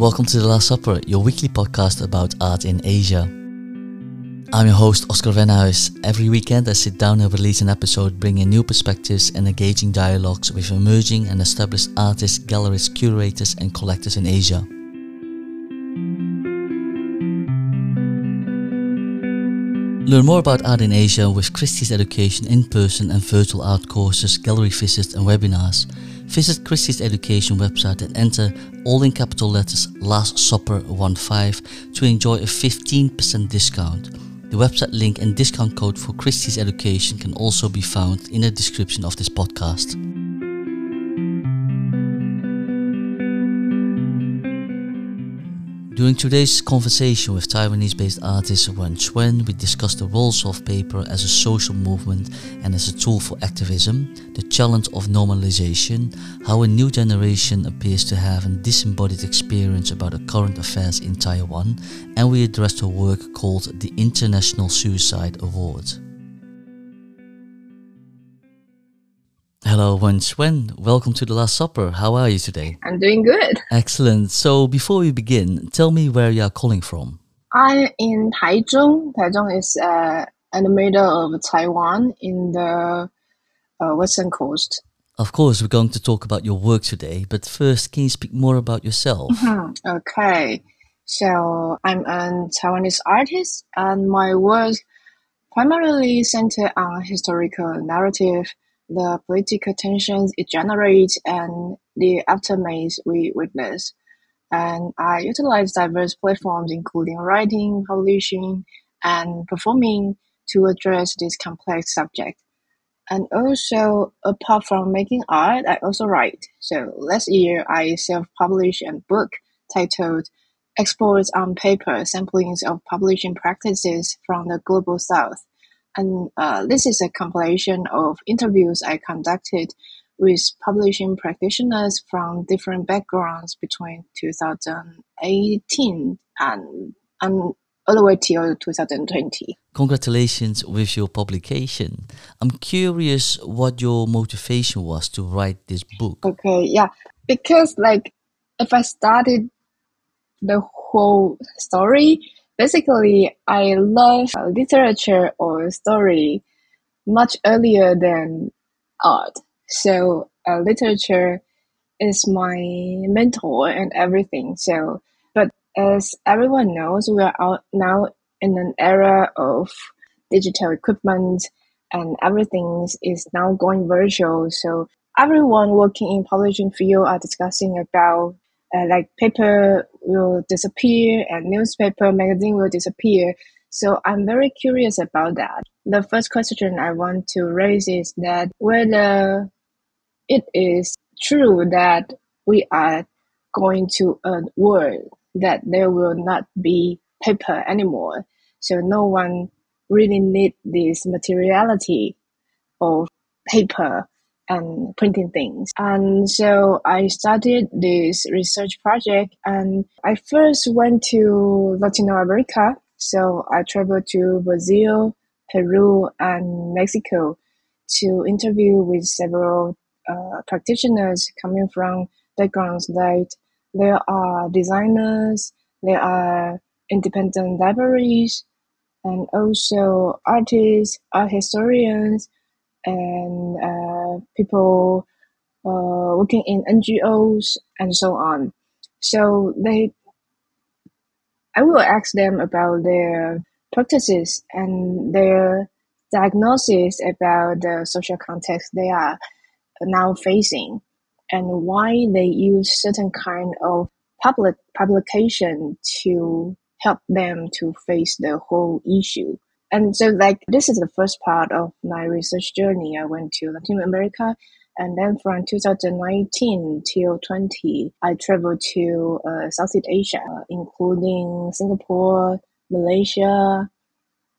Welcome to The Last Supper, your weekly podcast about art in Asia. I'm your host, Oscar Venhuis. Every weekend, I sit down and release an episode bringing new perspectives and engaging dialogues with emerging and established artists, galleries, curators, and collectors in Asia. Learn more about art in Asia with Christie's Education in person and virtual art courses, gallery visits, and webinars. Visit Christie's Education website and enter all in capital letters Last Supper 15 to enjoy a 15% discount. The website link and discount code for Christie's Education can also be found in the description of this podcast. During today's conversation with Taiwanese based artist Wen Hsuan, we discussed the roles of paper as a social movement and as a tool for activism, the challenge of normalization, how a new generation appears to have a disembodied experience about the current affairs in Taiwan, and we addressed her work called the International Suicide Award. Hello, Wen Hsuan. Welcome to the Last Supper. How are you today? I'm doing good. Excellent. So, before we begin, tell me where you are calling from. I'm in Taichung. Taichung is uh, in the middle of Taiwan in the uh, western coast. Of course, we're going to talk about your work today, but first, can you speak more about yourself? Mhm. Okay. So I'm a Taiwanese artist, and my work primarily center on historical narrative, the political tensions it generates, and the aftermath we witness. And I utilize diverse platforms, including writing, publishing, and performing to address this complex subject. And also, apart from making art, I also write. So last year, I self-published a book titled Exports on Paper, Samplings of Publishing Practices from the Global South. And uh, this is a compilation of interviews I conducted with publishing practitioners from different backgrounds between 2018 and, and all the way till 2020. Congratulations with your publication. I'm curious what your motivation was to write this book. Okay, yeah, because like if I started the whole story, basically I love literature or story much earlier than art. So uh, literature is my mentor and everything. So, but as everyone knows, we are out now in an era of digital equipment and everything is now going virtual. So everyone working in publishing field are discussing about uh, like paper will disappear and newspaper magazine will disappear. So I'm very curious about that. The first question I want to raise is that whether it is true that we are going to a world that there will not be paper anymore. So no one really need this materiality of paper and printing things. And so I started this research project and I first went to Latin America. So I traveled to Brazil, Peru, and Mexico to interview with several uh, practitioners coming from backgrounds that there are designers, there are independent libraries, and also artists, art historians, and uh, people uh, working in NGOs and so on. So they, I will ask them about their practices and their diagnosis about the social context they are now facing and why they use certain kind of public publication to help them to face the whole issue. And so like this is the first part of my research journey. I went to Latin America and then from 2019 till 20, I traveled to uh, Southeast Asia, including Singapore, Malaysia,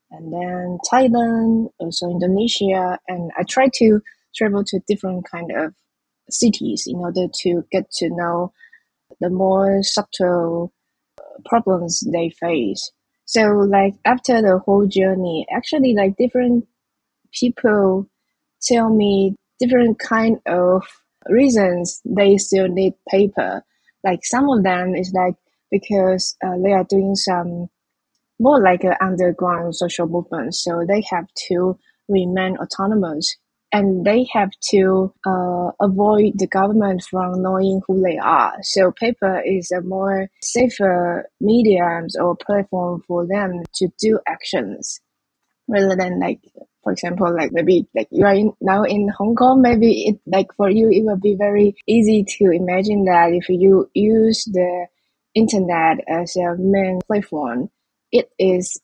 and then Thailand, also Indonesia, and I try to travel to different kind of cities in order to get to know the more subtle problems they face. So like after the whole journey, actually like different people tell me different kind of reasons they still need paper. Like some of them is like because uh, they are doing some more like an underground social movement. So they have to remain autonomous and they have to uh, avoid the government from knowing who they are. So paper is a more safer medium or platform for them to do actions rather than like for example like maybe like you are in, now in hong kong maybe it like for you it will be very easy to imagine that if you use the internet as a main platform it is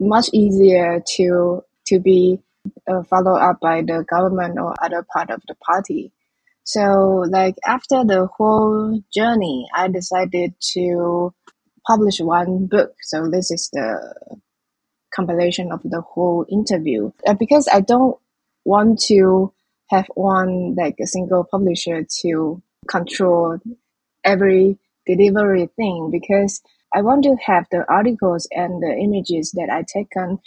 much easier to to be followed up by the government or other part of the party. So like after the whole journey, I decided to publish one book. So this is the compilation of the whole interview uh, because I don't want to have one like a single publisher to control every delivery thing because I want to have the articles and the images that I taken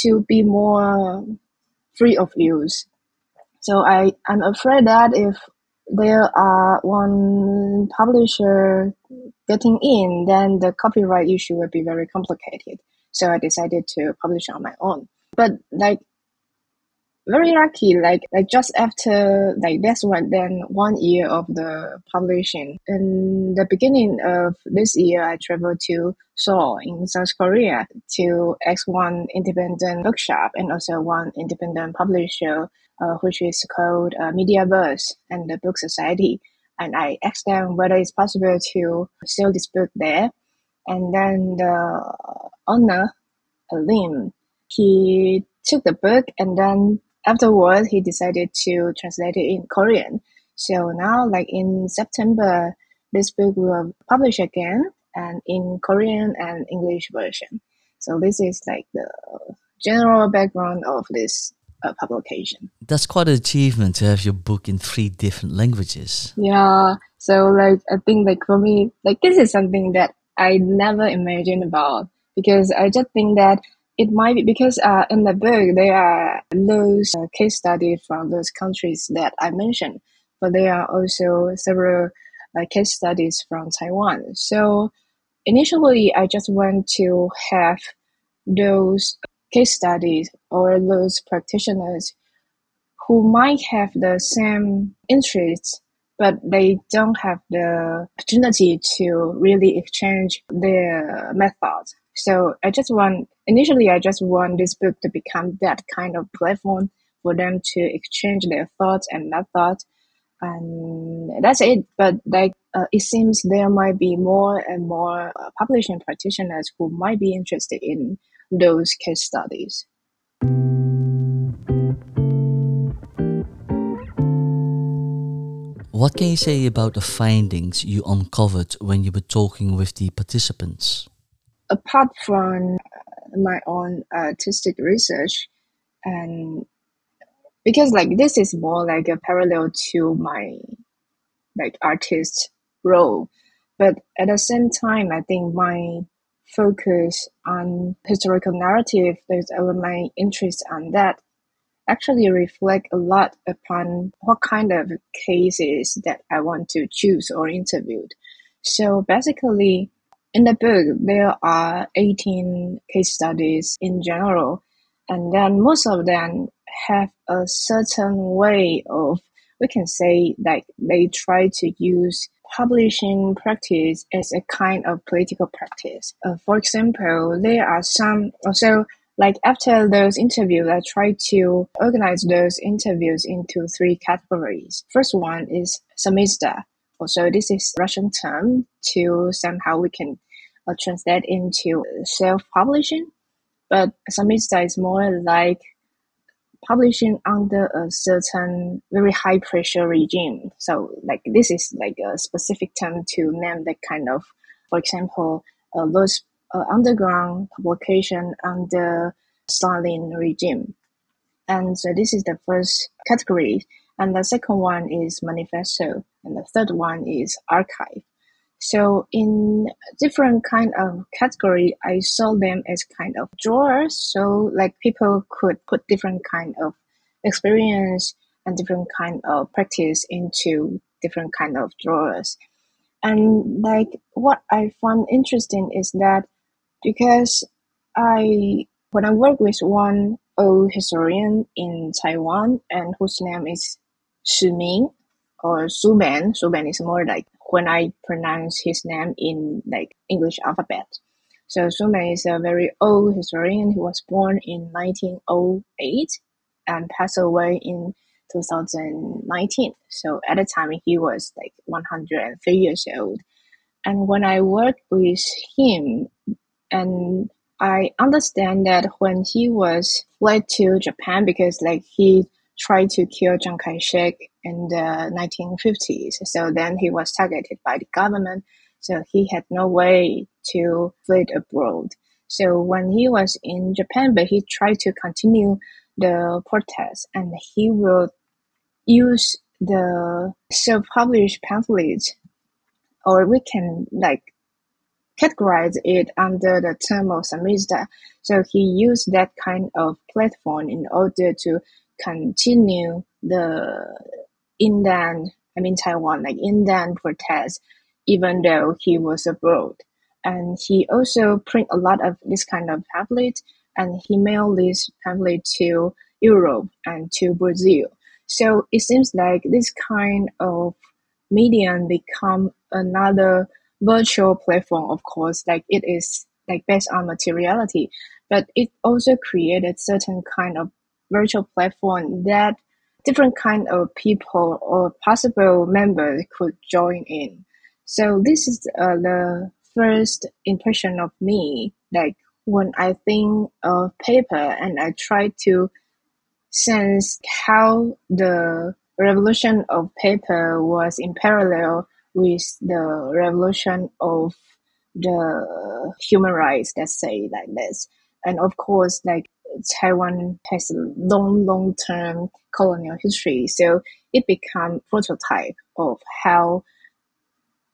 to be more free of use. So I, I'm afraid that if there are one publisher getting in, then the copyright issue will be very complicated. So I decided to publish on my own. But like very lucky like like just after like that's what then one year of the publishing. In the beginning of this year i traveled to seoul in south korea to ask one independent bookshop and also one independent publisher uh, which is called uh, Mediabus and the book society. And i asked them whether it's possible to sell this book there. And then the owner Lim, he took the book and then afterward he decided to translate it in Korean. So now, like in September, this book will publish again and in Korean and English version. So this is like the general background of this uh, publication. That's quite an achievement to have your book in three different languages. Yeah. So like I think like for me, like this is something that I never imagined about because I just think that it might be because uh, in the book there are those uh, case studies from those countries that I mentioned, but there are also several uh, case studies from Taiwan. So initially, I just want to have those case studies or those practitioners who might have the same interests but they don't have the opportunity to really exchange their methods. So I just want, initially, I just want this book to become that kind of platform for them to exchange their thoughts and methods. And that's it. But like, uh, it seems there might be more and more uh, publishing practitioners who might be interested in those case studies. What can you say about the findings you uncovered when you were talking with the participants? Apart from uh, my own artistic research and because like this is more like a parallel to my like artist role but at the same time i think my focus on historical narrative there's my interest on that actually reflect a lot upon what kind of cases that i want to choose or interview so basically in the book, there are 18 case studies in general, and then most of them have a certain way of, we can say, like they try to use publishing practice as a kind of political practice. Uh, for example, there are some also like after those interviews, I try to organize those interviews into three categories. First one is samizdat, also, this is Russian term to somehow we can translate into self-publishing. But samizdat is more like publishing under a certain very high pressure regime. So like this is like a specific term to name that kind of, for example, uh, those uh, underground publication under Stalin regime. And so this is the first category. And the second one is manifesto. And the third one is archive. So in different kind of category, I saw them as kind of drawers. So like people could put different kind of experience and different kind of practice into different kind of drawers. And like what I find interesting is that because I when I work with one old historian in Taiwan and whose name is Shi Ming or Su Beng. Su Beng is more like when I pronounce his name in like English alphabet. So Su is a very old historian. He was born in 1908 and passed away in 2019. So at the time he was like 103 years old. And when I worked with him, and I understand that when he was fled to Japan because like he tried to kill Chiang Kai-shek in the 1950s. So then he was targeted by the government. So he had no way to flee abroad. So when he was in Japan, but he tried to continue the protest and he will use the self-published pamphlets or we can like categorize it under the term of samizdat. So he used that kind of platform in order to continue the inland, I mean Taiwan, like inland protest, even though he was abroad. And he also print a lot of this kind of pamphlet, and he mailed this pamphlet to Europe and to Brazil. So it seems like this kind of medium become another virtual platform, of course, like it is like based on materiality, but it also created certain kind of virtual platform that different kind of people or possible members could join in. So this is uh, the first impression of me, like when I think of paper and I try to sense how the revolution of paper was in parallel with the revolution of the human rights, let's say like this. And of course, like Taiwan has a long, long term colonial history, so it became prototype of how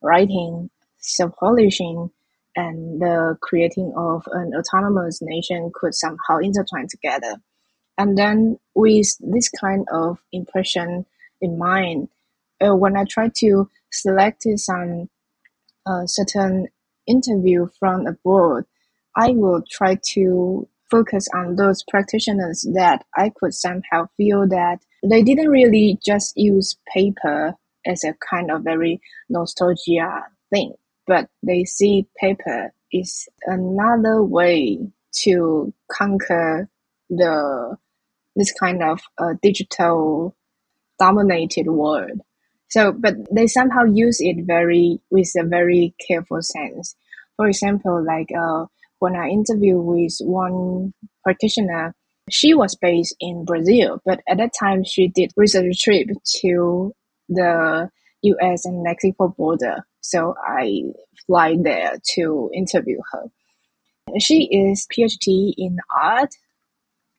writing, self-publishing, and the creating of an autonomous nation could somehow intertwine together. And then with this kind of impression in mind, uh, when I try to select some uh, certain interview from abroad, I will try to focus on those practitioners that I could somehow feel that they didn't really just use paper as a kind of very nostalgia thing, but they see paper is another way to conquer the this kind of uh, digital dominated world. So, but they somehow use it very with a very careful sense. For example, like uh, when I interviewed with one practitioner, she was based in Brazil, but at that time she did research trip to the U.S. and Mexico border. So I fly there to interview her. She is PhD in art,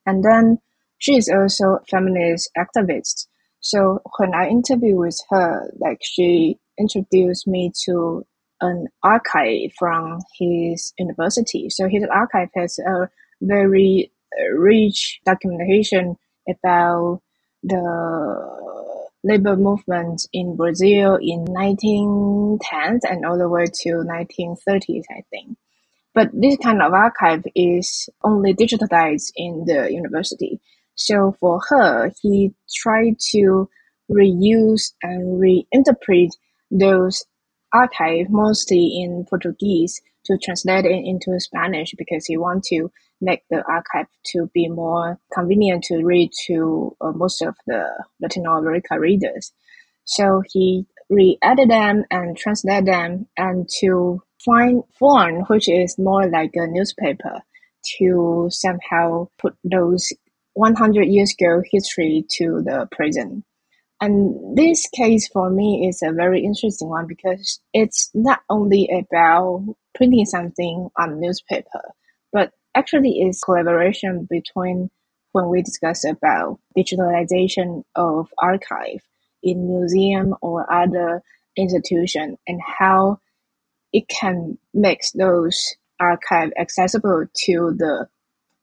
and then she is also feminist activist. So when I interviewed with her, like she introduced me to an archive from his university. So his archive has a very uh, rich documentation about the labor movement in Brazil in 1910s and all the way to 1930s, I think. But this kind of archive is only digitalized in the university. So for her, he tried to reuse and reinterpret those archive mostly in Portuguese to translate it into Spanish because he want to make the archive to be more convenient to read to uh, most of the Latin America readers. So he re-edit them and translate them and to find form which is more like a newspaper to somehow put those 100 years ago history to the present. And this case for me is a very interesting one because it's not only about printing something on newspaper, but actually it's collaboration between when we discuss about digitalization of archive in museum or other institution and how it can make those archive accessible to the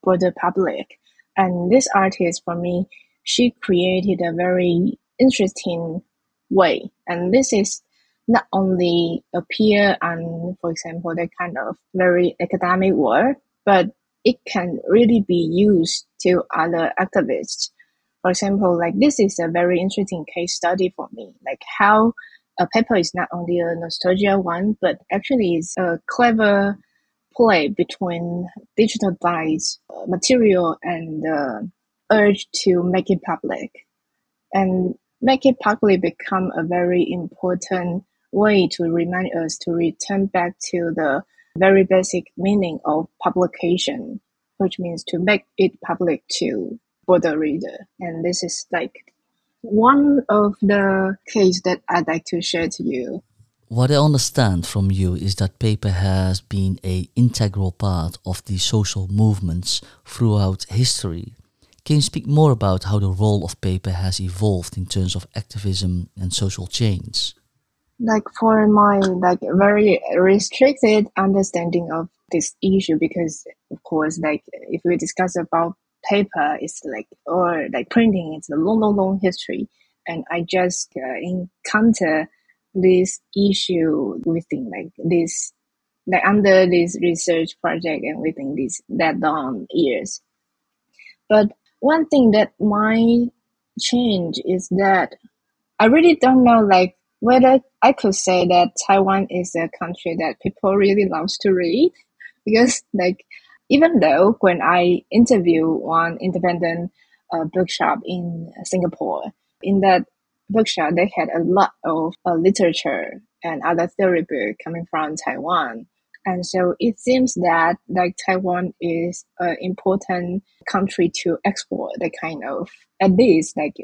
broader public. And this artist for me, she created a very interesting way. And this is not only appear on, for example, the kind of very academic work, but it can really be used to other activists. For example, like this is a very interesting case study for me, like how a paper is not only a nostalgia one, but actually is a clever play between digitalized uh, material and the urge to make it public. And make it public become a very important way to remind us to return back to the very basic meaning of publication, which means to make it public to for the reader. And this is like one of the case that I'd like to share to you. What I understand from you is that paper has been a integral part of the social movements throughout history. Can you speak more about how the role of paper has evolved in terms of activism and social change? like for my like very restricted understanding of this issue because of course like if we discuss about paper it's like or like printing it's a long long long history and i just uh, encounter this issue within like this like under this research project and within these that long years but one thing that might change is that i really don't know like whether I could say that Taiwan is a country that people really loves to read because like even though when I interview one independent uh, bookshop in Singapore, in that bookshop they had a lot of uh, literature and other theory book coming from Taiwan. And so it seems that like Taiwan is an important country to export the kind of at least like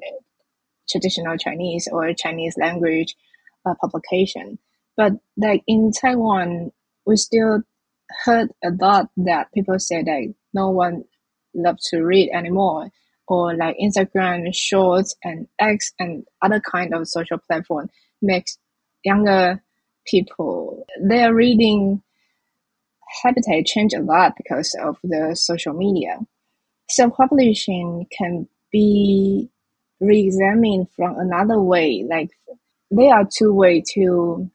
traditional Chinese or Chinese language uh, publication. But like in Taiwan, we still heard a lot that people say that no one loves to read anymore, or like Instagram Shorts and X and other kind of social platform makes younger people their reading habitat change a lot because of the social media. Self publishing can be re-examined from another way, like there are two ways to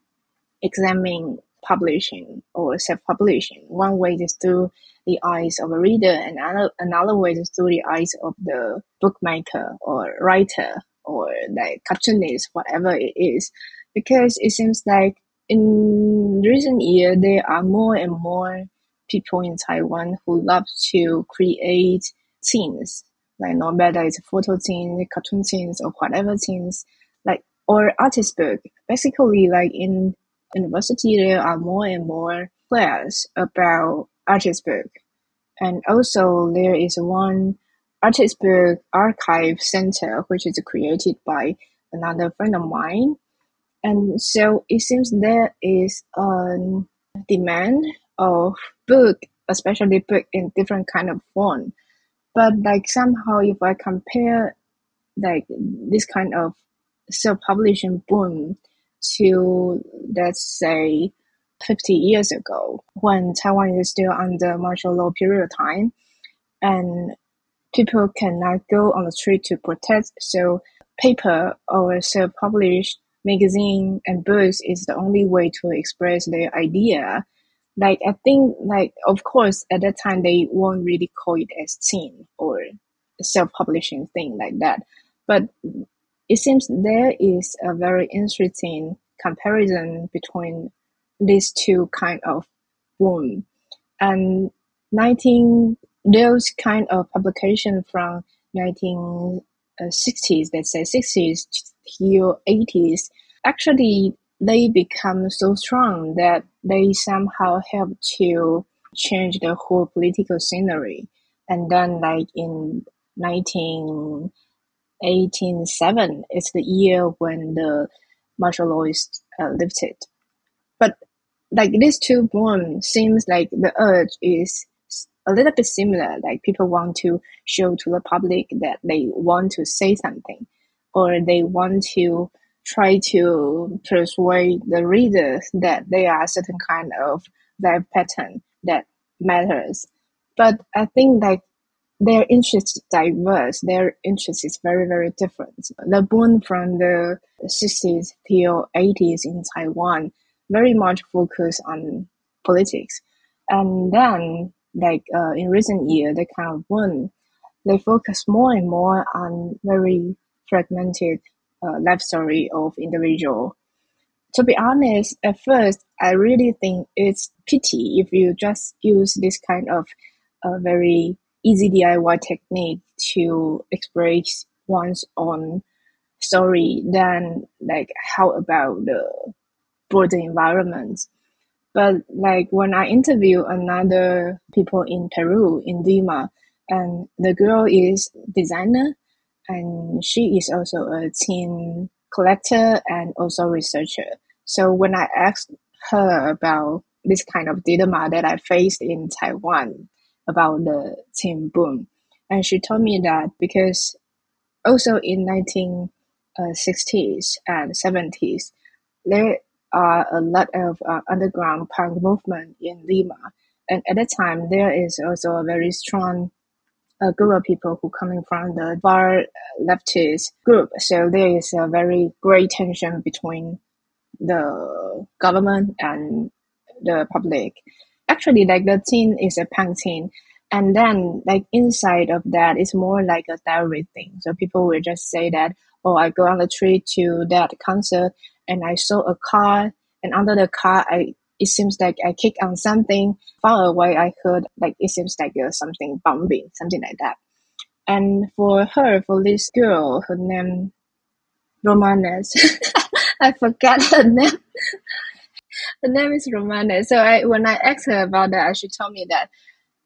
examine publishing or self-publishing. One way is through the eyes of a reader, and another, another way is through the eyes of the bookmaker or writer or like cartoonist, whatever it is. Because it seems like in recent years, there are more and more people in Taiwan who love to create zines, like no matter it's photo zines, cartoon zines, or whatever zines like or artist book. Basically, like in university, there are more and more class about artist book, and also there is one artist book archive center which is created by another friend of mine, and so it seems there is a demand of book, especially book in different kind of form. But like somehow, if I compare like this kind of self-publishing boom to let's say 50 years ago when Taiwan is still under martial law period of time and people cannot go on the street to protest so paper or self-published magazine and books is the only way to express their idea like i think like of course at that time they won't really call it as zine or self-publishing thing like that but it seems there is a very interesting comparison between these two kind of boom. And 19, those kind of publication from 1960s, uh, let's say 60s to 80s, actually they become so strong that they somehow help to change the whole political scenery. And then like in 19 1807 is the year when the martial law is uh, lifted. But like these two poems seems like the urge is a little bit similar. Like people want to show to the public that they want to say something, or they want to try to persuade the readers that there are certain kind of life pattern that matters. But I think like their interests diverse. Their interest is very, very different. The boom from the 60s till 80s in Taiwan very much focused on politics. And then, like uh, in recent years, they kind of boom, they focus more and more on very fragmented uh, life story of individual. To be honest, at first, I really think it's pity if you just use this kind of uh, very easy DIY technique to express one's own story, then like how about the broader environment? But like when I interview another people in Peru in Lima, and the girl is designer, and she is also a zine collector and also researcher. So when I asked her about this kind of dilemma that I faced in Taiwan, about the zine boom. And she told me that because also in 1960s and 70s, there are a lot of uh, underground punk movement in Lima. And at that time, there is also a very strong uh, group of people who coming from the far leftist group. So there is a very great tension between the government and the public. Actually like the zine is a punk zine and then like inside of that is more like a diary thing. So people will just say that oh i go on the trip to that concert and i saw a car and under the car i it seems like i kick on something far away i heard like it seems like uh, something bumping something like that. And for her for this girl her name romanes. I forgot her name. Her name is Romanes. So I, when I asked her about that, she told me that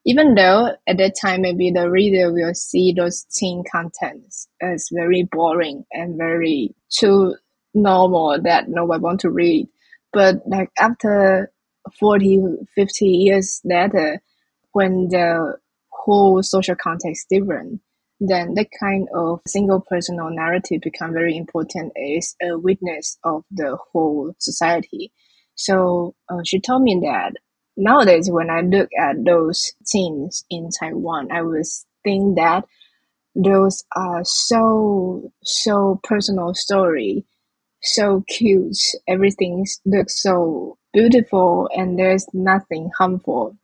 even though at that time maybe the reader will see those zine contents as very boring and very too normal that no one want to read, but like after 40, 50 years later, when the whole social context different, then that kind of single personal narrative become very important as a witness of the whole society. So uh, she told me that nowadays when I look at those zines in Taiwan, I would think that those are so so personal story, so cute. Everything looks so beautiful, and there's nothing harmful.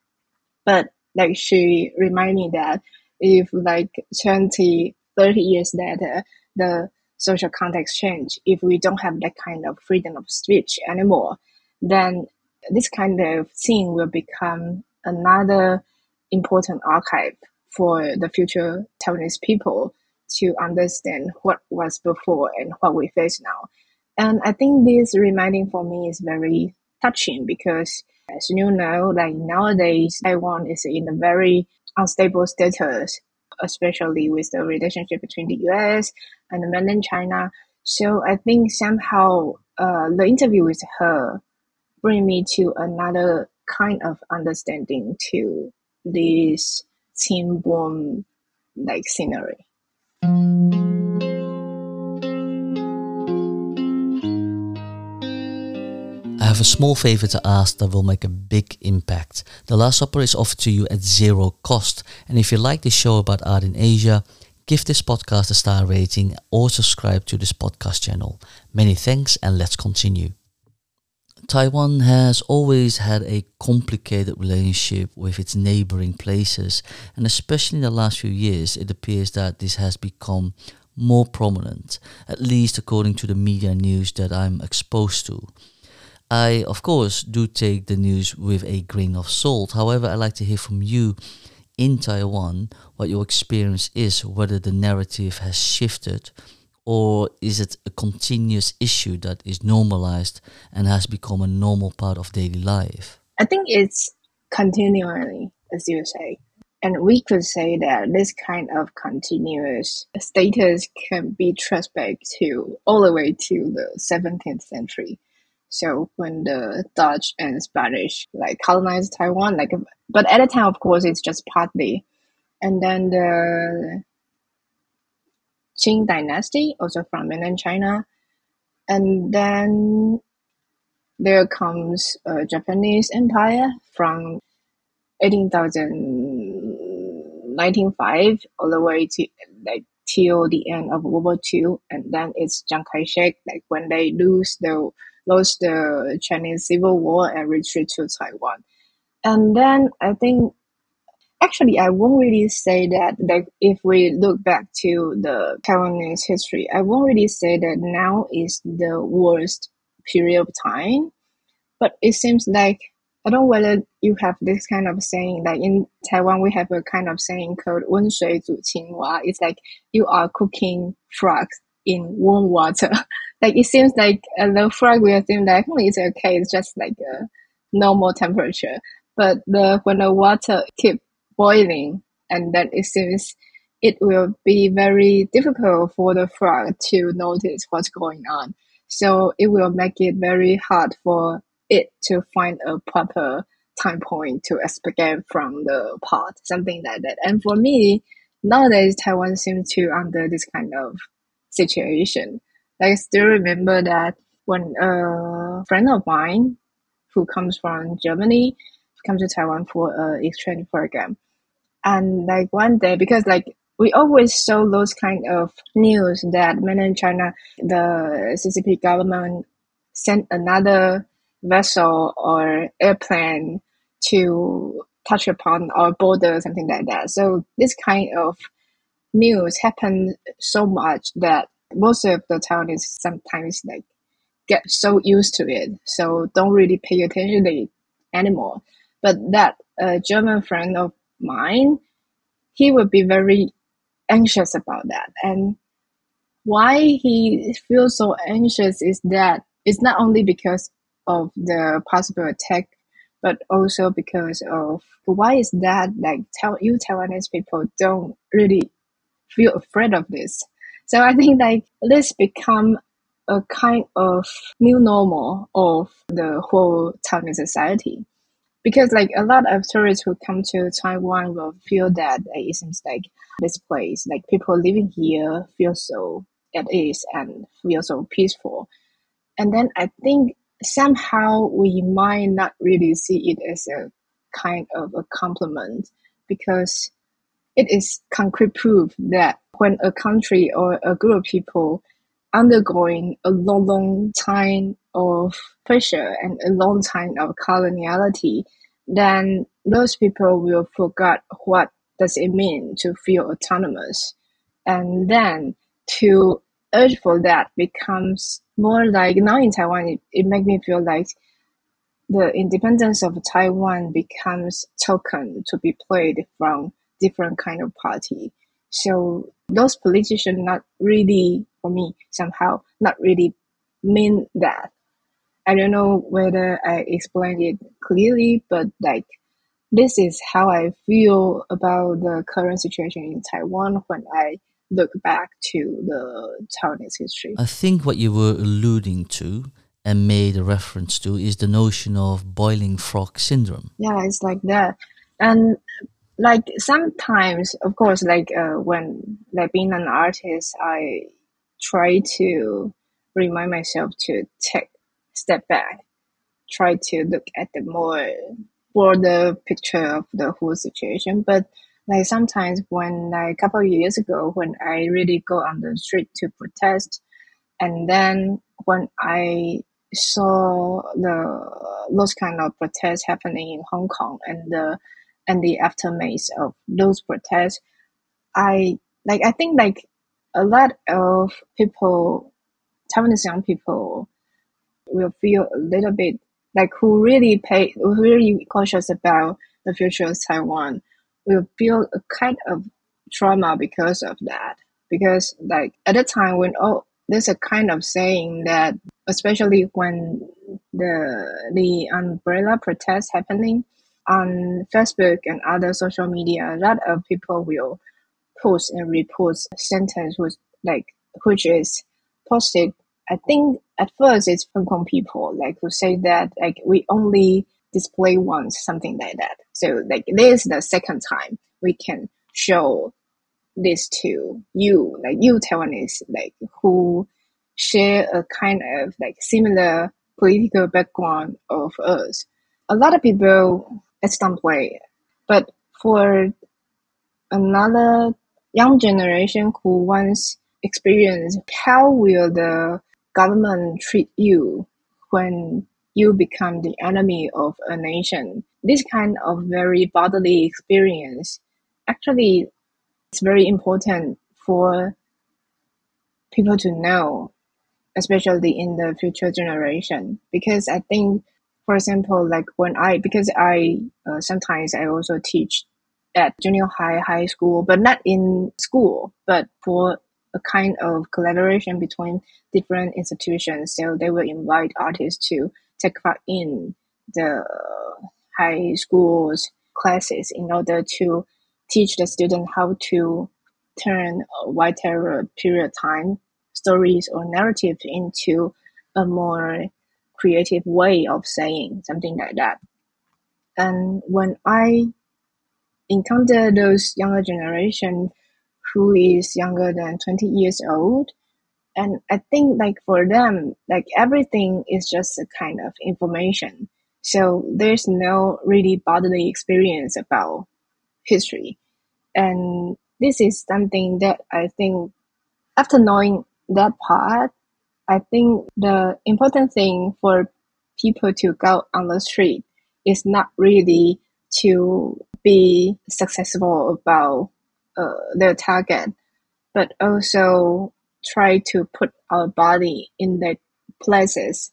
But like she reminded me that if like 20, 30 years later, the social context change, if we don't have that kind of freedom of speech anymore, then this kind of thing will become another important archive for the future Taiwanese people to understand what was before and what we face now. And I think this reminding for me is very touching because as you know, like nowadays Taiwan is in a very unstable status, especially with the relationship between the US and mainland China. So I think somehow uh, the interview with her bring me to another kind of understanding to this zine boom like scenery. Have a small favor to ask that will make a big impact. The Last Supper is offered to you at zero cost, and if you like this show about art in Asia, give this podcast a star rating or subscribe to this podcast channel. Many thanks, and let's continue. Taiwan has always had a complicated relationship with its neighboring places, and especially in the last few years, it appears that this has become more prominent, at least according to the media news that I'm exposed to. I, of course, do take the news with a grain of salt. However, I'd like to hear from you in Taiwan what your experience is, whether the narrative has shifted or is it a continuous issue that is normalized and has become a normal part of daily life? I think it's continually, as you say. And we could say that this kind of continuous status can be traced back to all the way to the 17th century. So when the Dutch and Spanish like colonized Taiwan, like, but at the time, of course, it's just partly. And then the Qing dynasty, also from mainland China. And then there comes a Japanese empire from 18,000 1905 all the way to like till the end of World War II, and then it's Chiang Kai-shek, like when they lose the Lost the Chinese Civil War and retreat to Taiwan. And then I think actually I won't really say that like if we look back to the Taiwanese history, I won't really say that now is the worst period of time. But it seems like I don't know whether you have this kind of saying. Like in Taiwan, we have a kind of saying called "温水煮青蛙." It's like you are cooking frogs in warm water. like it seems like uh, the frog will think that oh, it's okay, it's just like a normal temperature. But the when the water keep boiling, and then it seems it will be very difficult for the frog to notice what's going on. So it will make it very hard for it to find a proper time point to escape from the pot, something like that. And for me, nowadays Taiwan seems to under this kind of situation. I still remember that when a friend of mine who comes from Germany comes to Taiwan for a exchange program. And like one day, because like we always saw those kind of news that mainland China, the CCP government sent another vessel or airplane to touch upon our border, something like that. So this kind of news happened so much that most of the Taiwanese sometimes like get so used to it, so don't really pay attention to it anymore. But that German friend of mine, he would be very anxious about that. And why he feels so anxious is that it's not only because of the possible attack, but also because of why is that like tell you Taiwanese people don't really feel afraid of this. So I think like this become a kind of new normal of the whole Taiwanese society because like a lot of tourists who come to Taiwan will feel that it seems like this place, like people living here feel so at ease and feel so peaceful. And then I think somehow we might not really see it as a kind of a compliment because it is concrete proof that when a country or a group of people undergoing a long, long time of pressure and a long time of coloniality, then those people will forget what does it mean to feel autonomous. And then to urge for that becomes more like now in Taiwan, it, it makes me feel like the independence of Taiwan becomes token to be played from different kind of party. So those politicians not really, for me, somehow not really mean that. I don't know whether I explained it clearly, but like this is how I feel about the current situation in Taiwan when I look back to the Taiwanese history. I think what you were alluding to and made a reference to is the notion of boiling frog syndrome. Yeah, it's like that. And like sometimes, of course, like uh, when like being an artist, I try to remind myself to take step back, try to look at the more broader picture of the whole situation. But like sometimes when like a couple of years ago, when I really go on the street to protest, and then when I saw the those kind of protests happening in Hong Kong and the and the aftermath of those protests, I like I think like a lot of people, Taiwanese young people, will feel a little bit like who really pay who really cautious about the future of Taiwan will feel a kind of trauma because of that. Because like at the time when oh there's a kind of saying that especially when the the umbrella protest happening on Facebook and other social media, a lot of people will post and repost sentence which like which is posted I think at first it's Hong Kong people like who say that like we only display once, something like that. So like this is the second time we can show this to you, like you Taiwanese, like who share a kind of like similar political background of us. A lot of people it's downplay, but for another young generation who once experienced how will the government treat you when you become the enemy of a nation. This kind of very bodily experience actually is very important for people to know, especially in the future generation. Because I think, for example, like when I, because I uh, sometimes I also teach at junior high, high school, but not in school, but for a kind of collaboration between different institutions. So they will invite artists to take part in the high school's classes in order to teach the student how to turn a white terror period time stories or narrative into a more creative way of saying something like that. And when I encounter those younger generation who is younger than 20 years old, and I think like for them, like everything is just a kind of information. So there's no really bodily experience about history. And this is something that I think after knowing that part, I think the important thing for people to go on the street is not really to be successful about uh, their target, but also try to put our body in the places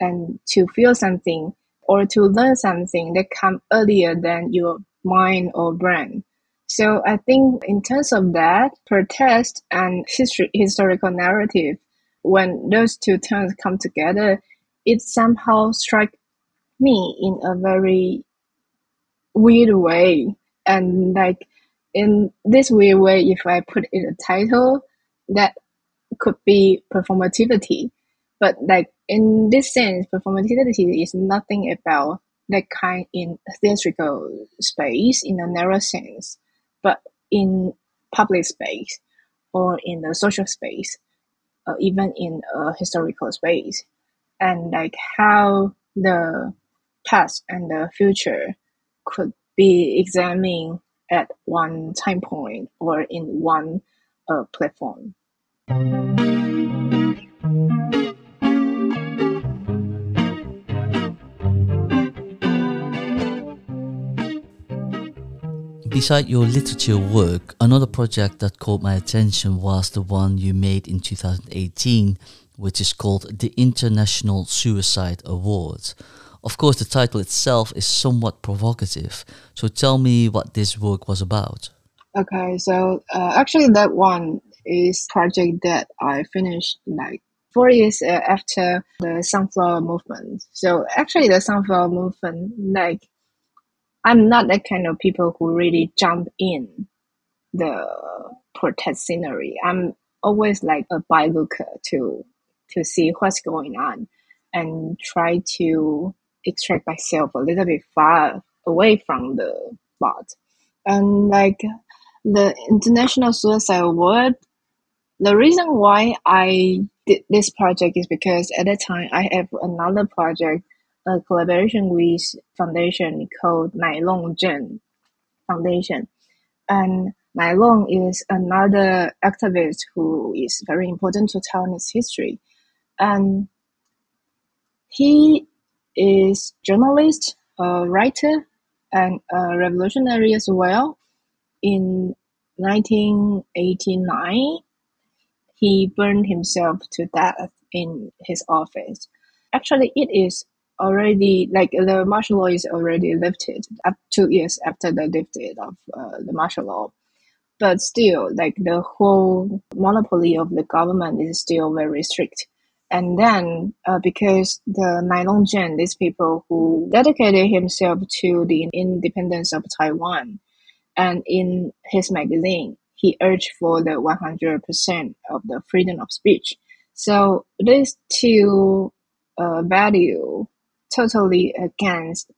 and to feel something or to learn something that come earlier than your mind or brain. So I think in terms of that, protest and history, historical narrative, when those two terms come together, it somehow strike me in a very weird way. And like in this weird way, if I put it a title, that could be performativity. But like in this sense, performativity is nothing about that kind in theatrical space in a narrow sense, but in public space or in the social space, or even in a historical space, and like how the past and the future could be examined at one time point or in one uh, platform. Beside your literature work, another project that caught my attention was the one you made in 2018, which is called the International Suicide Awards. Of course, the title itself is somewhat provocative, so tell me what this work was about. Okay, so uh, actually, that one is project that I finished like four years uh, after the sunflower movement. So actually, the sunflower movement, like I'm not that kind of people who really jump in the protest scenery. I'm always like a bylooker to to see what's going on and try to extract myself a little bit far away from the plot. And like the International Suicide Award the reason why I did this project is because at that time I have another project, a collaboration with foundation called Nylon Cheng Foundation. And Nai Long is another activist who is very important to Taiwanese history. And he is journalist, a writer, and a revolutionary as well. In 1989, he burned himself to death in his office. Actually, it is already like the martial law is already lifted up two years after the lifted of uh, the martial law. But still, like the whole monopoly of the government is still very strict. And then, uh, because the Nylon these people who dedicated himself to the independence of Taiwan, and in his magazine, he urged for the 100% of the freedom of speech. So these two uh, value totally against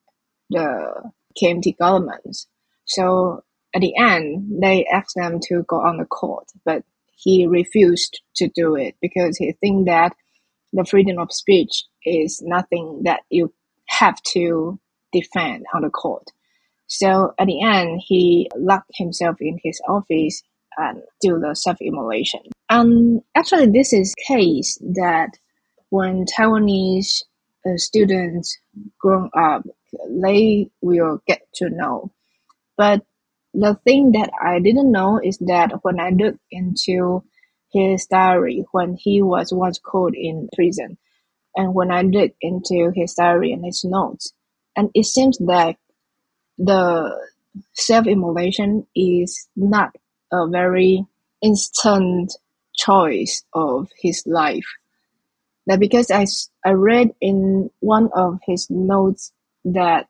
the KMT government. So at the end, they asked them to go on the court, but he refused to do it because he think that the freedom of speech is nothing that you have to defend on the court. So at the end, he locked himself in his office and do the self-immolation. And actually, this is case that when Taiwanese Uh, students grown up, they will get to know. But the thing that I didn't know is that when I looked into his diary when he was once caught in prison, and when I looked into his diary and his notes, and it seems that the self-immolation is not a very instant choice of his life. That because I, I read in one of his notes that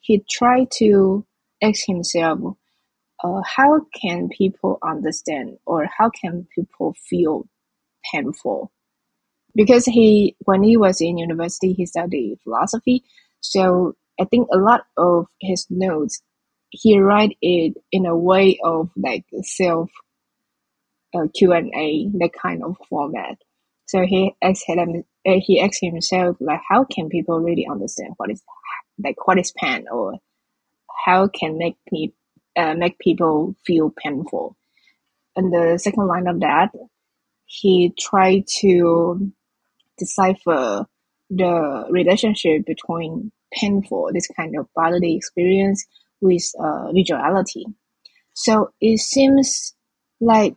he tried to ask himself, uh, how can people understand or how can people feel painful? Because he, when he was in university, he studied philosophy. So I think a lot of his notes, he write it in a way of like self uh, Q and A, that kind of format. So he asked him, uh, he asked himself like, how can people really understand what is like what is pain or how can make me uh, make people feel painful. And the second line of that, he tried to decipher the relationship between painful, this kind of bodily experience, with uh, visuality. So it seems like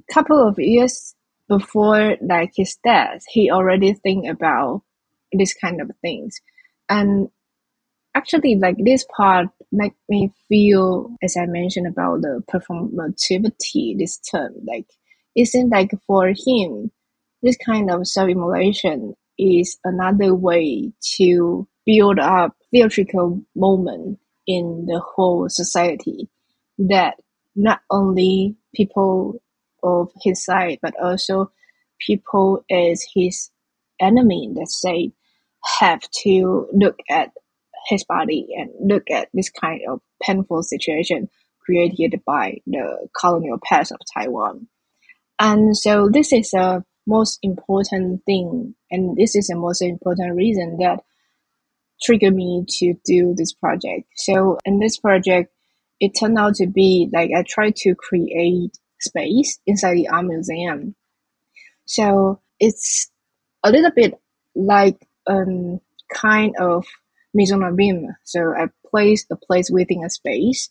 a couple of years before like his death, he already think about this kind of things. And actually like this part make me feel as I mentioned about the performativity this term like it seems like for him this kind of self-immolation is another way to build up theatrical moment in the whole society that not only people of his side but also people as his enemy let's say have to look at his body and look at this kind of painful situation created by the colonial past of Taiwan. And so this is a most important thing, and this is the most important reason that triggered me to do this project. So in this project, it turned out to be like I tried to create space inside the art museum. So it's a little bit like um kind of mise en So I place a place within a space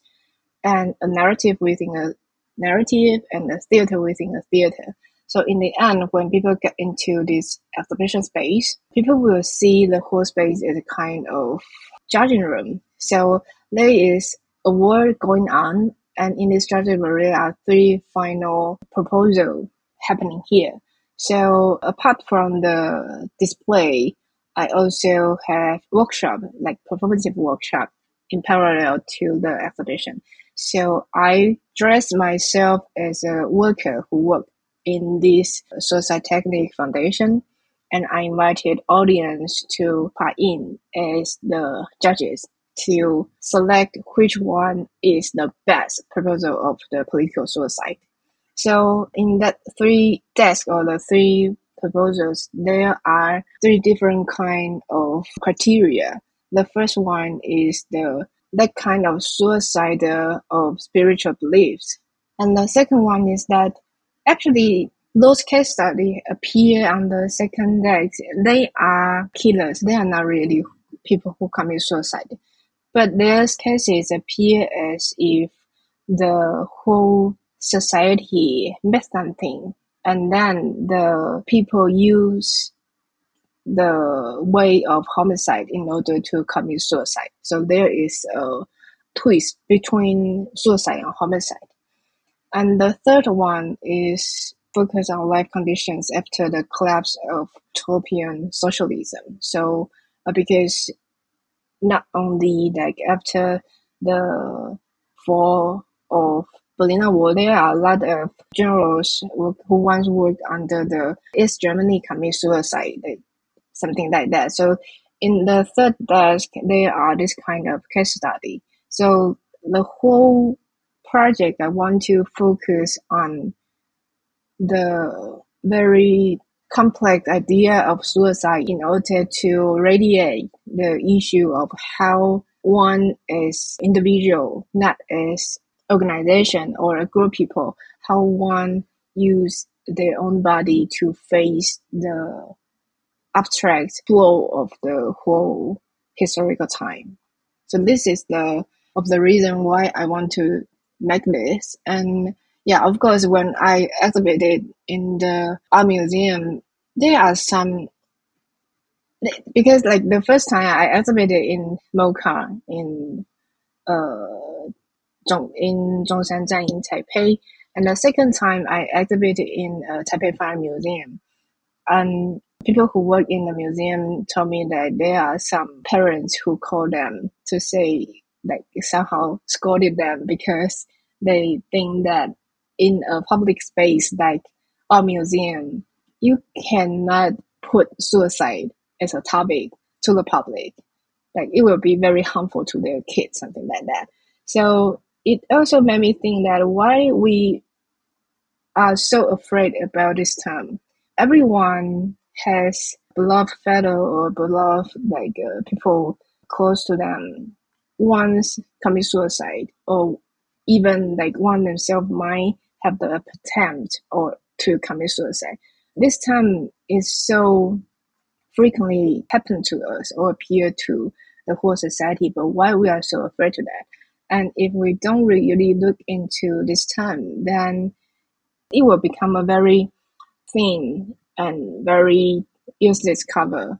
and a narrative within a narrative and a theater within a theater. So in the end, when people get into this exhibition space, people will see the whole space as a kind of judging room. So there is a war going on, and in this room, there are three final proposals happening here. So apart from the display, I also have workshop, like performative workshop in parallel to the exhibition. So I dress myself as a worker who work in this Suicide Technique Foundation and I invited audience to part in as the judges to select which one is the best proposal of the political suicide. So in that three desk or the three proposals, there are three different kind of criteria. The first one is the that kind of suicide of spiritual beliefs. And the second one is that actually those case studies appear on the second desk. They are killers. They are not really people who commit suicide. But their cases appear as if the whole society missed something and then the people use the way of homicide in order to commit suicide. So there is a twist between suicide and homicide. And the third one is focus on life conditions after the collapse of utopian socialism. So uh, because not only like after the fall of Berlin Wall, there are a lot of generals who, once worked under the East Germany commit suicide, something like that. So in the third desk, there are this kind of case study. So the whole project, I want to focus on the very complex idea of suicide in order to radiate the issue of how one is individual, not as organization or a group people, how one use their own body to face the abstract flow of the whole historical time. So this is the of the reason why I want to make this. And yeah, of course, when I exhibited in the art museum, there are some because like the first time I exhibited in MOCA in uh in Zhongshan in Taipei, and the second time I exhibited in uh, Taipei Fine Museum. And people who work in the museum told me that there are some parents who call them to say like somehow scolded them because they think that in a public space like a museum, you cannot put suicide as a topic to the public. Like it will be very harmful to their kids, something like that. So it also made me think that why we are so afraid about this term. Everyone has beloved fellow or beloved like uh, people close to them once commit suicide or even like one themselves might have the attempt or to commit suicide. This term is so frequently happen to us or appear to the whole society, but why we are so afraid of that? And if we don't really look into this term, then it will become a very thin and very useless cover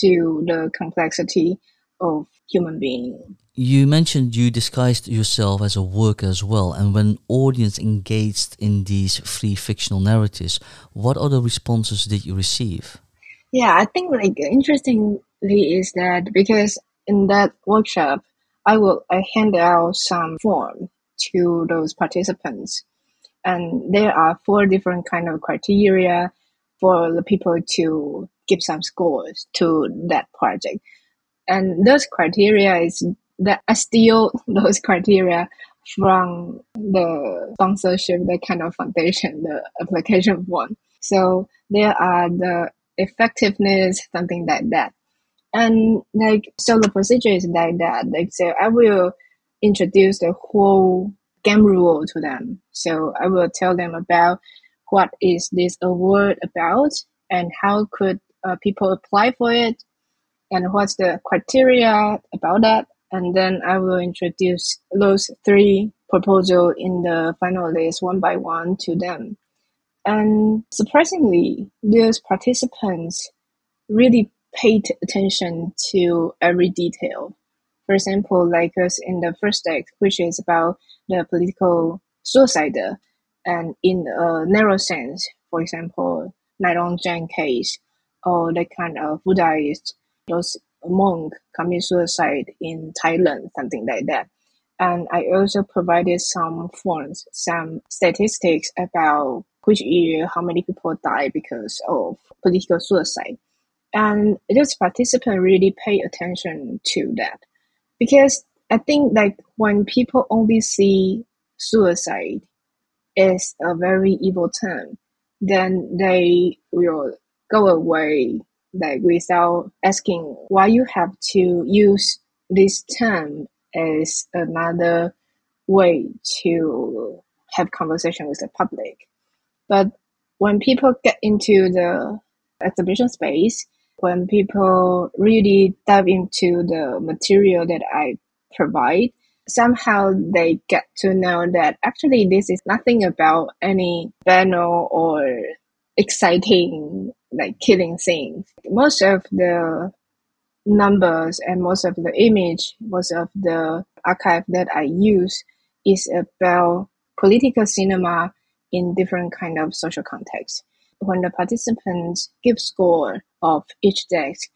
to the complexity of human being. You mentioned you disguised yourself as a worker as well, and when audience engaged in these free fictional narratives, what other responses did you receive? Yeah, I think like interestingly is that because in that workshop, I will I hand out some form to those participants, and there are four different kind of criteria for the people to give some scores to that project, and those criteria is that I steal those criteria from the sponsorship, the kind of foundation, the application one. So there are the effectiveness, something like that. And like, so the procedure is like that. Like, so I will introduce the whole game rule to them. So I will tell them about what is this award about and how could uh, people apply for it and what's the criteria about that and then I will introduce those three proposals in the final list one by one to them. And surprisingly, those participants really paid attention to every detail. For example, like us in the first act, which is about the political suicide, and in a narrow sense, for example, Nairong Zhang case, or the kind of Buddhist, those monk commit suicide in Thailand, something like that. And I also provided some forms, some statistics about which year, how many people died because of political suicide. And this participant really pay attention to that. Because I think like when people only see suicide as a very evil term, then they will go away like without asking why you have to use this term as another way to have conversation with the public. But when people get into the exhibition space, when people really dive into the material that I provide, somehow they get to know that actually this is nothing about any banal or exciting like killing scenes. Most of the numbers and most of the image, most of the archive that I use is about political cinema in different kind of social contexts. When the participants give score of each text,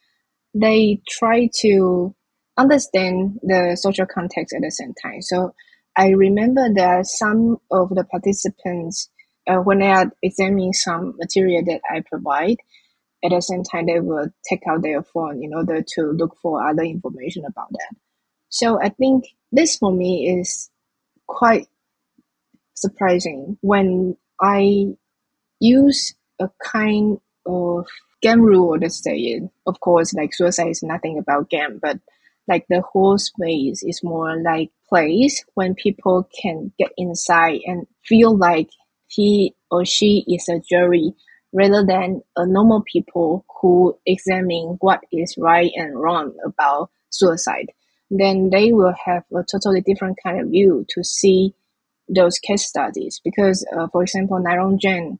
they try to understand the social context at the same time. So I remember that some of the participants uh, when they are examining some material that I provide, at the same time they will take out their phone in order to look for other information about that. So I think this for me is quite surprising when I use a kind of game rule to say it. Of course, like suicide is nothing about game, but like the whole space is more like place when people can get inside and feel like he or she is a jury rather than a normal people who examine what is right and wrong about suicide. Then they will have a totally different kind of view to see those case studies. Because uh, for example Nai Jen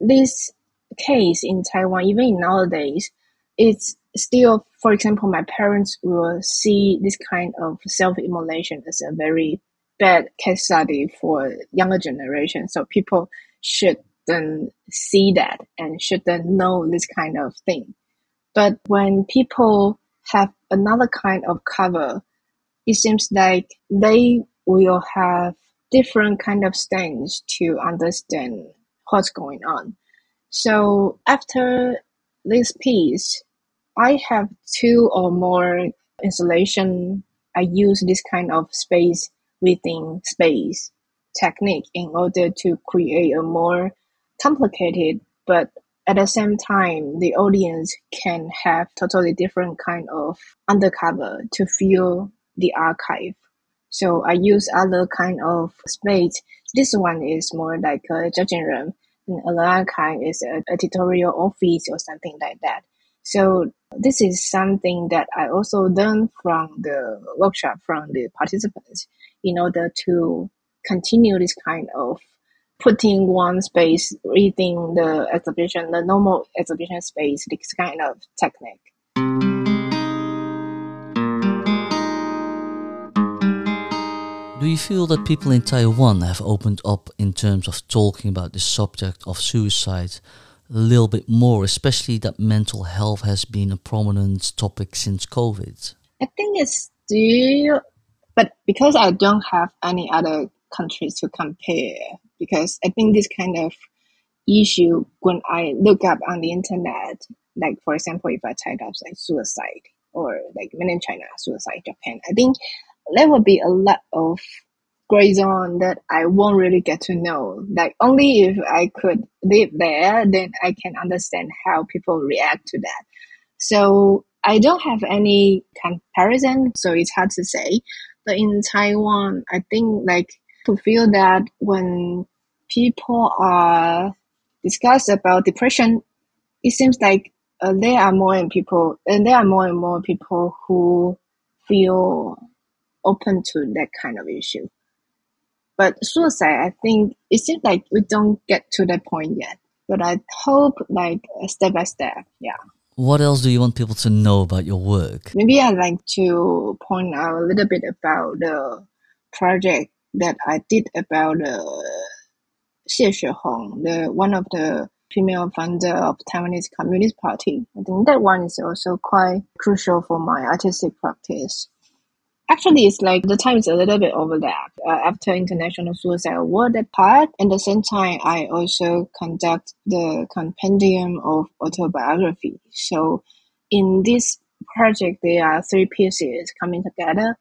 this case in Taiwan even nowadays it's still for example my parents will see this kind of self-immolation as a very bad case study for younger generation so people should shouldn't see that and shouldn't know this kind of thing. But when people have another kind of cover, it seems like they will have different kind of stance to understand what's going on. So after this piece, I have two or more installation. I use this kind of space within space technique in order to create a more complicated, but at the same time, the audience can have totally different kind of undercover to feel the archive. So I use other kind of space. This one is more like a judging room, and another kind is an editorial office or something like that. So this is something that I also learned from the workshop from the participants in order to continue this kind of putting one space within the exhibition, the normal exhibition space, this kind of technique. Do you feel that people in Taiwan have opened up in terms of talking about the subject of suicide a little bit more, especially that mental health has been a prominent topic since COVID? I think it's still, but because I don't have any other countries to compare, because I think this kind of issue when I look up on the internet, like for example, if I type up like suicide or like in China suicide Japan, I think there will be a lot of gray zone that I won't really get to know. Like only if I could live there, then I can understand how people react to that. So I don't have any comparison, so it's hard to say. But in Taiwan, I think like to feel that when people are discuss about depression, it seems like uh, there are more and people, and there are more and more people who feel open to that kind of issue. But suicide, I think it seems like we don't get to that point yet. But I hope, like step by step, yeah. What else do you want people to know about your work? Maybe I'd like to point out a little bit about the project that I did about uh, Xie Xuehong, the one of the female founder of Taiwanese Communist Party. I think that one is also quite crucial for my artistic practice. Actually, it's like the time is a little bit overlapped. Uh, after International Suicide Award that part, at the same time, I also conduct the compendium of autobiography. So in this project, there are three pieces coming together.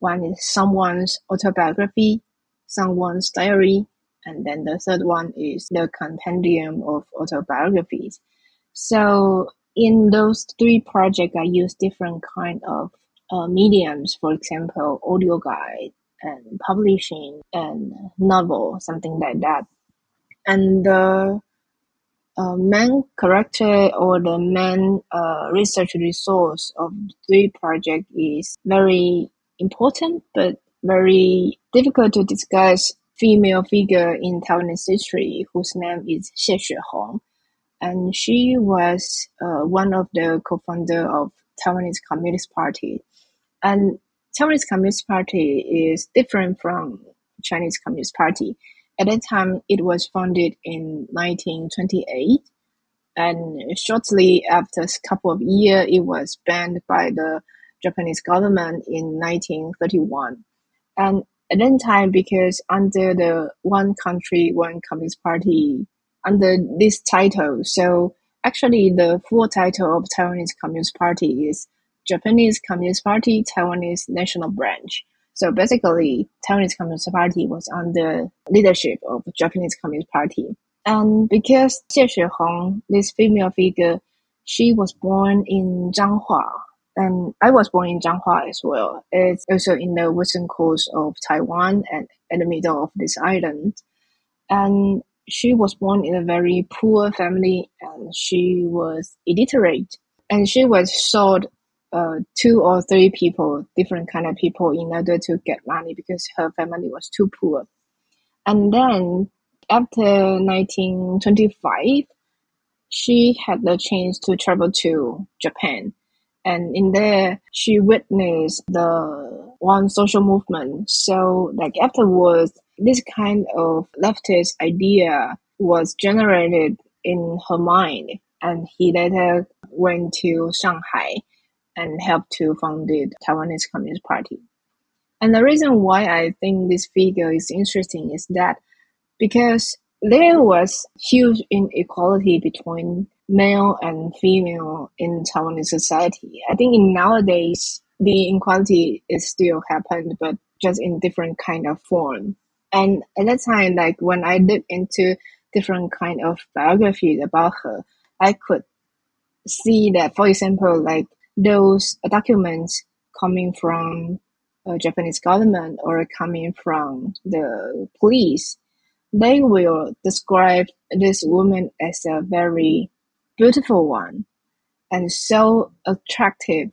One is someone's autobiography, someone's diary, and then the third one is the compendium of autobiographies. So in those three projects, I use different kind of mediums, for example, audio guide and publishing and novel, something like that. And the uh, main character or the main uh, research resource of the three project is very important, but very difficult to discuss female figure in Taiwanese history whose name is Xie Xuehong. And she was uh, one of the co-founder of Taiwanese Communist Party. And Taiwanese Communist Party is different from Chinese Communist Party. At that time, it was founded in 1928. And shortly after a couple of years, it was banned by the Japanese government in 1931. And at that time because under the one country, one communist party, under this title, so actually the full title of Taiwanese Communist Party is Japanese Communist Party Taiwanese National Branch. So basically, Taiwanese Communist Party was under leadership of Japanese Communist Party. And because Xie Xuehong, this female figure, she was born in Changhua, and I was born in Changhua as well. It's also in the western coast of Taiwan and in the middle of this island. And she was born in a very poor family and she was illiterate. And she was sold uh, two or three people, different kind of people, in order to get money because her family was too poor. And then after 1925, she had the chance to travel to Japan. And in there, she witnessed the one social movement. So, like afterwards, this kind of leftist idea was generated in her mind. And he later went to Shanghai and helped to found the Taiwanese Communist Party. And the reason why I think this figure is interesting is that because there was huge inequality between male and female in Taiwanese society. I think in nowadays the inequality is still happened, but just in different kind of form. And at that time, like when I looked into different kind of biographies about her, I could see that, for example, like those documents coming from a Japanese government or coming from the police, they will describe this woman as a very beautiful one and so attractive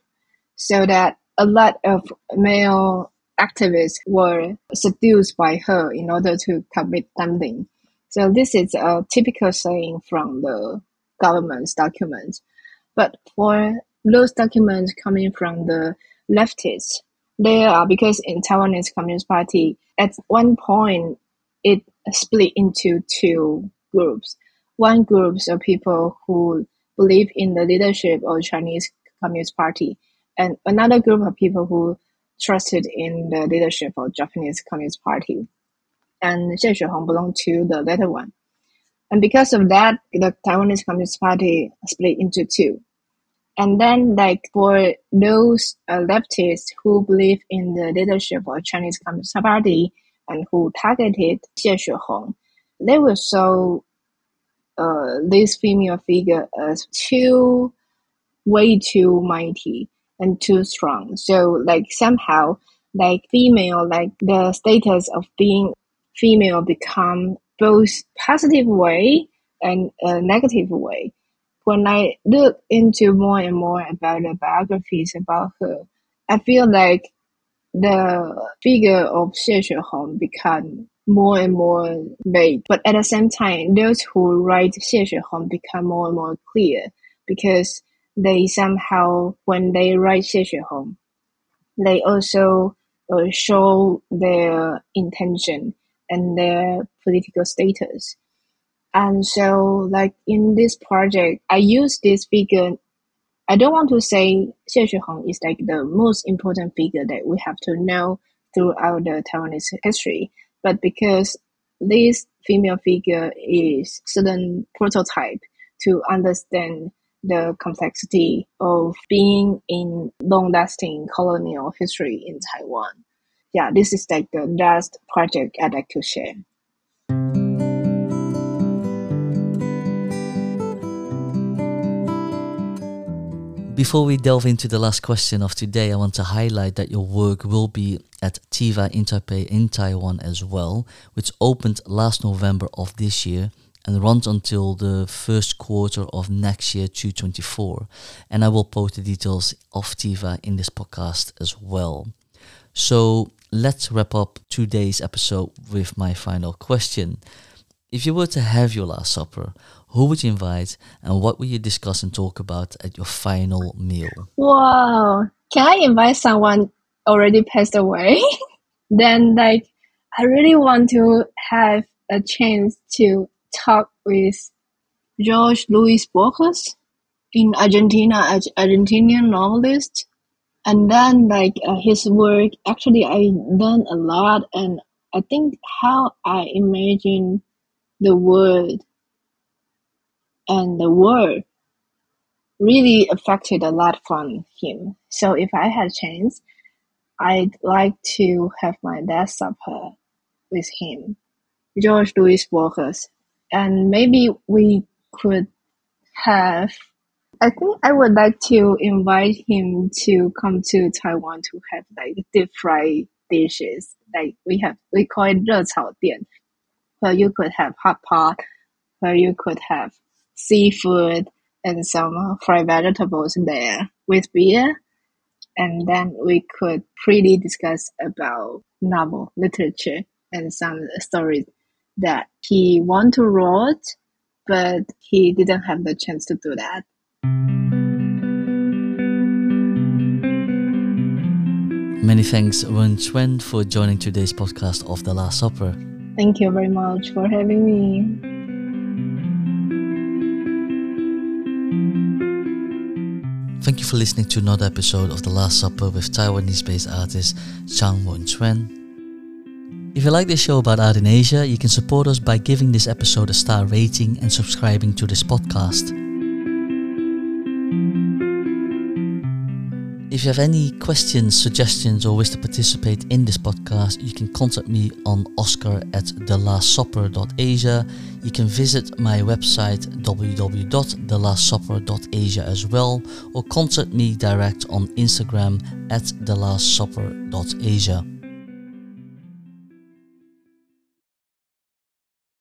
so that a lot of male activists were seduced by her in order to commit something. So this is a typical saying from the government's documents. But for those documents coming from the leftists, they are because in Taiwanese Communist Party, at one point, it split into two groups. One group of people who believe in the leadership of Chinese Communist Party, and another group of people who trusted in the leadership of Japanese Communist Party. And Xie Xuehong belonged to the latter one. And because of that, the Taiwanese Communist Party split into two. And then, like for those uh, leftists who believe in the leadership of Chinese Communist Party and who targeted Xie Xuehong, they will saw uh, this female figure as too, way too mighty and too strong. So like somehow, like female, like the status of being female become both positive way and a negative way. When I look into more and more about the biographies about her, I feel like the figure of Xie Xuehong become more and more vague. But at the same time, those who write Xie Xuehong become more and more clear because they somehow, when they write Xie Xuehong, they also uh, show their intention and their political status. And so, like in this project, I use this figure. I don't want to say Xie Xuehong is like the most important figure that we have to know throughout the Taiwanese history, but because this female figure is certain prototype to understand the complexity of being in long-lasting colonial history in Taiwan. Yeah, this is like the last project I'd like to share. Before we delve into the last question of today, I want to highlight that your work will be at TIVA in Taipei in Taiwan as well, which opened last November of this year and runs until the first quarter of next year 2024 and i will post the details of tiva in this podcast as well. So let's wrap up today's episode with my final question if you were to have your last supper who would you invite and what would you discuss and talk about at your final meal? Wow. Can i invite someone already passed away? Then like i really want to have a chance to talk with Jorge Luis Borges in Argentina, Argentinian novelist. And then like uh, his work, actually I learned a lot and I think how I imagine the world and the world really affected a lot from him. So if I had a chance, I'd like to have my last supper with him. Jorge Luis Borges and maybe we could have I think I would like to invite him to come to Taiwan to have like deep fried dishes. Like we have, we call it 热炒店, where you could have hot pot, where you could have seafood and some fried vegetables there with beer. And then we could freely discuss about novel literature and some stories that he want to write, but he didn't have the chance to do that. Many thanks, Wen Hsuan, for joining today's podcast of The Last Supper. Thank you very much for having me. Thank you for listening to another episode of The Last Supper with Taiwanese based artist Chang Wen Hsuan. If you like this show about art in Asia, you can support us by giving this episode a star rating and subscribing to this podcast. If you have any questions, suggestions, or wish to participate in this podcast, you can contact me on oscar at thelastSupper.asia. You can visit my website www.thelastSupper.asia as well, or contact me direct on Instagram at thelastSupper.asia.